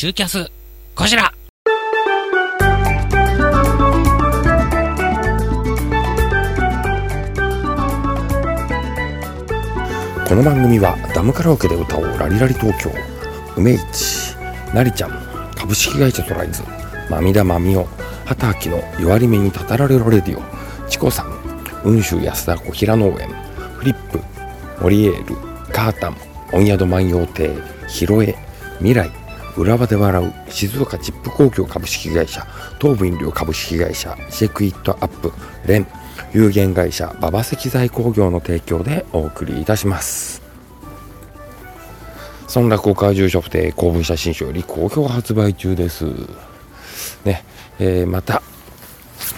中キャス、こちら。この番組はダムカラオケで歌おうラリラリ東京。梅市なりちゃん株式会社トライズ。まみだまみお畑明の弱り目にたたられるレディオ。チコさん雲州安田小平農園。フリップモリエールカータン温宿万葉亭ヒロエ未来浦和で笑う静岡チップ工業株式会社東武飲料株式会社シェイクイットアップレン有限会社馬場石材工業の提供でお送りいたします。そんな公開住所不定公文写真書より好評発売中です。ね、えー、また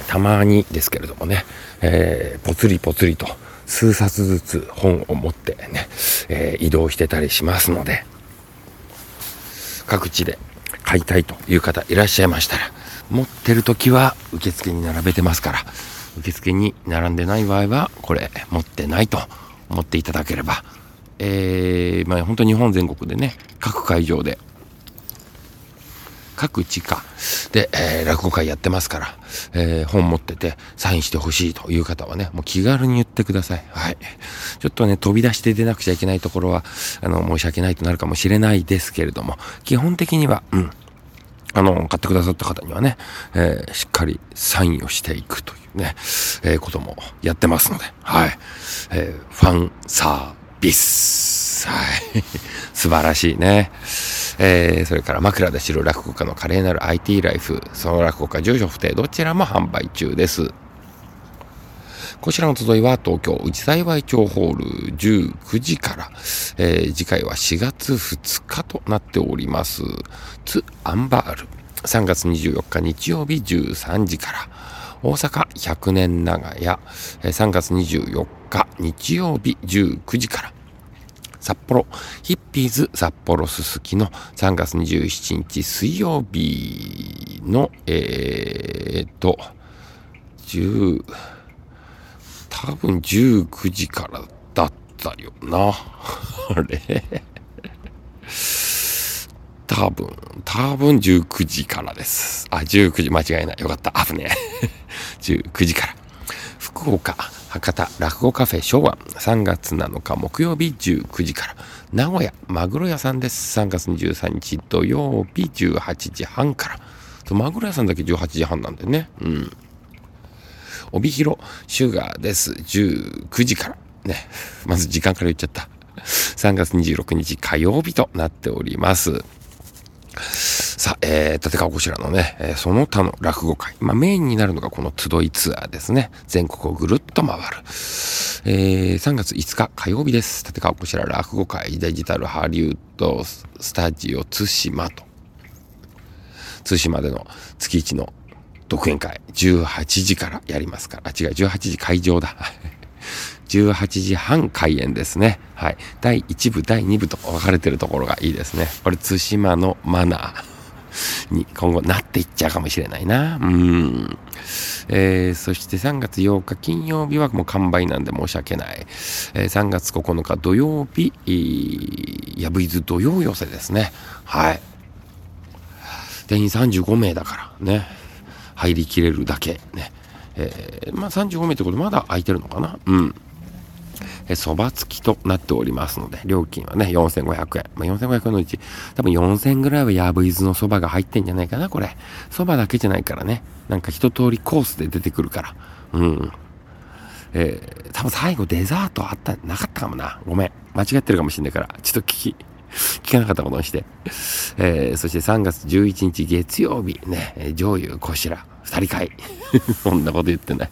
たまにですけれどもね、えー、ぽつりぽつりと数冊ずつ本を持ってね、えー、移動してたりしますので各地で買いたいという方いらっしゃいましたら持ってる時は受付に並べてますから受付に並んでない場合はこれ持ってないと思っていただければえー、まあ本当日本全国でね各会場で各地下で、えー、落語会やってますから、えー、本持っててサインしてほしいという方はね、もう気軽に言ってください。はい。ちょっとね、飛び出して出なくちゃいけないところは、あの、申し訳ないとなるかもしれないですけれども、基本的には、うん。あの、買ってくださった方にはね、えー、しっかりサインをしていくというね、え、こともやってますので、はい。え、ファンサービス。はい。素晴らしいね。えー、それから枕で知る落語家の華麗なる IT ライフ、その落語家住所不定、どちらも販売中です。こちらの集いは東京内幸町ホール19時から、えー、次回は4月2日となっております。ツ・アンバール。3月24日日曜日13時から。大阪100年長屋、3月24日日曜日19時から。札幌ヒッピーズ札幌すすきの3月27日水曜日のえー、っと10多分19時からだったよな あれ？多分、多分19時からです。あ、19時間違いない。よかった。危ねえ。19時から。福岡、博多落語カフェ昭和3月7日木曜日19時から名古屋マグロ屋さんです。3月23日土曜日18時半から。マグロ屋さんだけ18時半なんでね。うん。帯広シュガーです。19時から。ね。まず時間から言っちゃった。3月26日火曜日となっております。さあ、えー、立川こちらのね、えー、その他の落語会。まあ、メインになるのがこの集いツアーですね。全国をぐるっと回る。えー、3月5日火曜日です。立川こちら落語会デジタルハリウッドスタジオ津島と。津島での月一の独演会18時からやりますから。あ、違う、18時会場だ。18時半開演ですね。はい。第1部、第2部と分かれてるところがいいですね。これ、対馬のマナーに今後なっていっちゃうかもしれないな。うん。えー、そして3月8日金曜日はもう完売なんで申し訳ない。えー、3月9日土曜日、やぶいず土曜寄せですね。はい。定員35名だからね。入りきれるだけね。えー、まあ35名ってことまだ空いてるのかな？うん。そば付きとなっておりますので、料金はね、4500円。まあ、4500円のうち、多分4000円ぐらいはヤブイズのそばが入ってんじゃないかな、これ。そばだけじゃないからね。なんか一通りコースで出てくるから。うん。えー、多分最後デザートあった、なかったかもな。ごめん。間違ってるかもしんないから、ちょっと聞き、聞かなかったことにして。えー、そして3月11日月曜日、ね、上優こしら、二人会。そんなこと言ってない。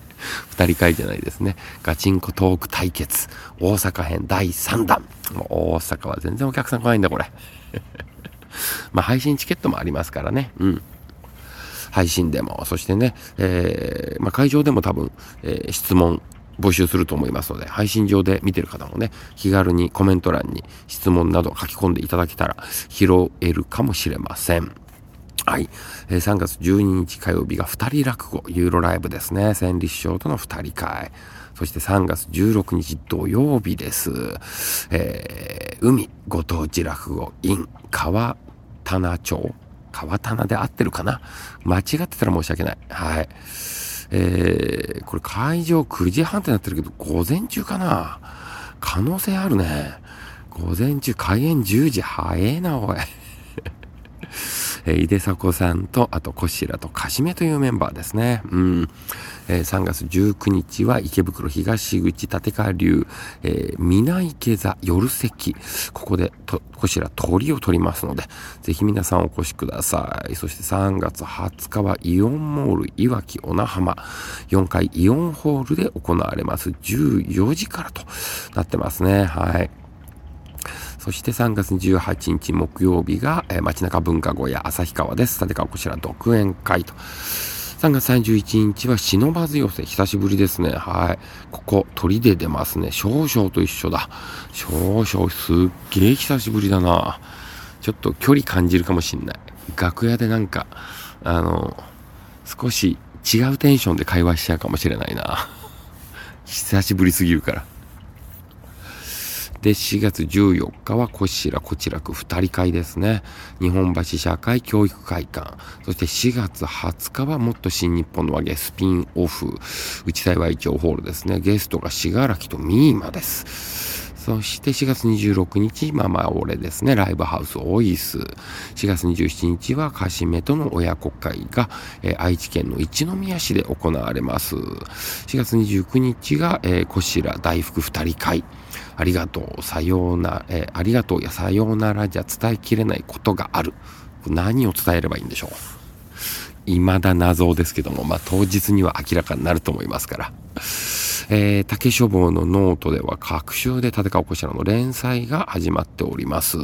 二人会じゃないですね。ガチンコトーク対決。大阪編第3弾。もう大阪は全然お客さん来ないんだ、これ。まあ、配信チケットもありますからね。うん。配信でも、そしてね、えー、まあ、会場でも多分、えー、質問募集すると思いますので、配信上で見てる方もね、気軽にコメント欄に質問など書き込んでいただけたら拾えるかもしれません。はい。えー、3月12日火曜日が2人落語、ユーロライブですね。千里師匠との2人会。そして3月16日土曜日です。えー、海ご当地落語 in 川棚町川棚で合ってるかな？間違ってたら申し訳ない。はい。えー、これ会場9時半ってなってるけど、午前中かな？可能性あるね。午前中、開演10時早えな、おい。えー、井出迫さんと、あと、こしらとかしめというメンバーですね。うん。えー、3月19日は池袋東口立川流、えー、皆池座夜席。ここで、と、こしら鳥を取りますので、ぜひ皆さんお越しください。そして3月20日はイオンモールいわき小名浜4階イオンホールで行われます。14時からとなってますね。はい。そして3月18日木曜日が、えー、街中文化小屋旭川です。立川こちら独演会と。3月31日は忍ばず寄せ。久しぶりですね。はい。ここ、鳥で出ますね。少々と一緒だ。少々、すっげえ久しぶりだな。ちょっと距離感じるかもしんない。楽屋でなんか、あの、少し違うテンションで会話しちゃうかもしれないな。久しぶりすぎるから。で、4月14日はこちら、こちらく二人会ですね。日本橋社会教育会館。そして4月20日はもっと新日本の和芸スピンオフ。内幸町ホールですね。ゲストが信楽とミーマです。そして4月26日、ママ俺ですね。ライブハウスオイス。4月27日はカシメとの親子会が、えー、愛知県の一宮市で行われます。4月29日が、えー、こしら大福二人会。ありがとう、さような、えー、ありがとうやさようならじゃ伝えきれないことがある。何を伝えればいいんでしょう。未だ謎ですけども、まあ、当日には明らかになると思いますから。えー、竹書房のノートでは、隔週で立川こちらの連載が始まっております。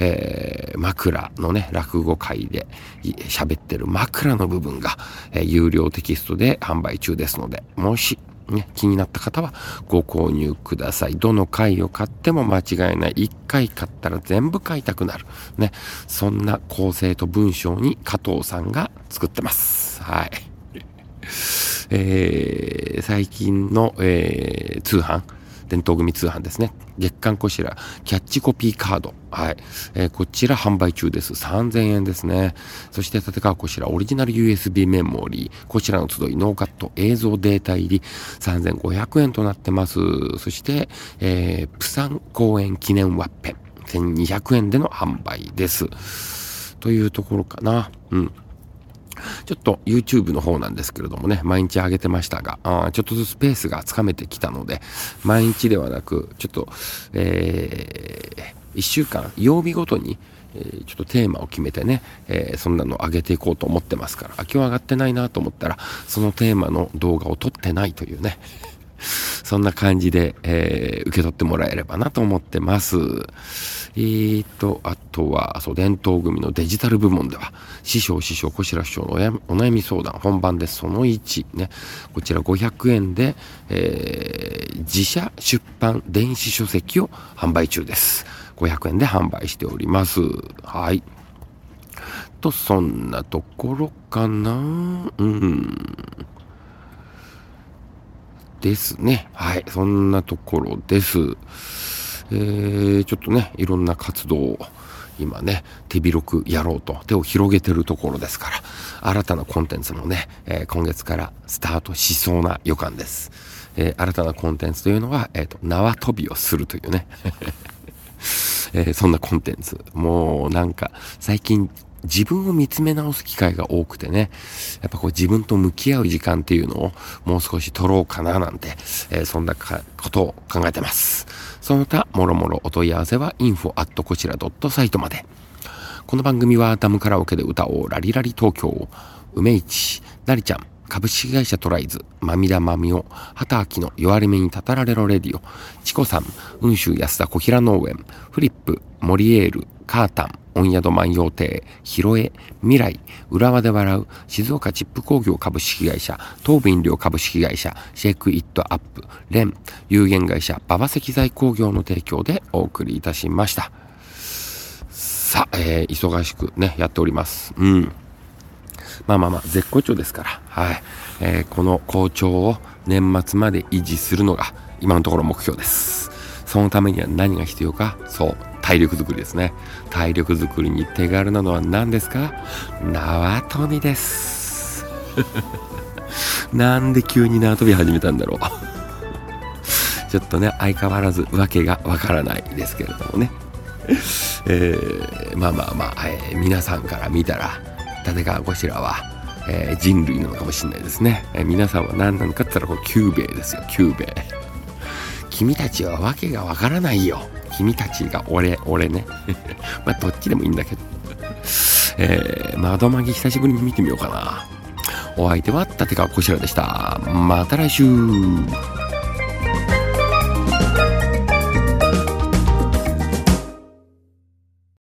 えー、枕のね、落語会で喋ってる枕の部分が、えー、有料テキストで販売中ですので、もしね、気になった方はご購入ください。どの回を買っても間違いない。一回買ったら全部買いたくなる。ね、そんな構成と文章に加藤さんが作ってます。はい。えー、最近の、えー、通販、伝統組通販ですね。月刊こちら、キャッチコピーカード。はい。えー、こちら販売中です。3000円ですね。そして、立川こちら、オリジナル USB メモリー。こちらの集い、ノーカット映像データ入り、3500円となってます。そして、えー、プサン公演記念ワッペン。1200円での販売です。というところかな。うん。ちょっと YouTube の方なんですけれどもね、毎日上げてましたが、あちょっとずつペースがつかめてきたので、毎日ではなく、ちょっと、えー、1週間、曜日ごとに、え、ちょっとテーマを決めてね、えー、そんなの上げていこうと思ってますから、今日上がってないなと思ったら、そのテーマの動画を撮ってないというね、そんな感じで、えー、受け取ってもらえればなと思ってます。えーと、あとは、そう、伝統組のデジタル部門では、師匠、師匠、小白師匠のお悩み相談、本番ですその1、ね、こちら500円で、えー、自社出版電子書籍を販売中です。500円で販売しております。はい。と、そんなところかなうん。ですね。はい。そんなところです。えー、ちょっとね、いろんな活動を今ね、手広くやろうと手を広げてるところですから、新たなコンテンツもね、えー、今月からスタートしそうな予感です。えー、新たなコンテンツというのは、えっ、ー、と、縄跳びをするというね。えそんなコンテンツ。もうなんか、最近自分を見つめ直す機会が多くてね、やっぱこう自分と向き合う時間っていうのをもう少し取ろうかななんて、えー、そんなことを考えてます。その他、もろもろお問い合わせは info at こちら .site まで。この番組はダムカラオケで歌おうラリラリ東京、梅市、なりちゃん、株式会社トライズ、まみだまみお、畑明の弱り目にたたられろレディオ、チコさん、雲州安田小平農園、フリップ、モリエール、カータン、御宿万葉亭、広江、未来、浦和で笑う、静岡チップ工業株式会社、東武飲料株式会社、シェイクイットアップ、レン、有限会社、馬場石材工業の提供でお送りいたしました。さあ、えー、忙しくね、やっております。うん。まあまあまあ、絶好調ですから、はい。えー、この好調を年末まで維持するのが、今のところ目標です。そのためには何が必要かそう体力づくりですね。体力づくりに手軽なのは何ですか？縄跳びです。なんで急に縄跳び始めたんだろう。ちょっとね相変わらず訳がわからないですけれどもね。えー、まあまあまあ、えー、皆さんから見たら立川こしらは、えー、人類なのかもしれないですね、え皆さんは何なのかって言ったらこうキューベイですよキューベイ。君たちは訳がわからないよ。君たちが俺俺ね。まあどっちでもいいんだけど。えー、窓マギ久しぶりに見てみようかな。お相手は立川こしらでした。また来週。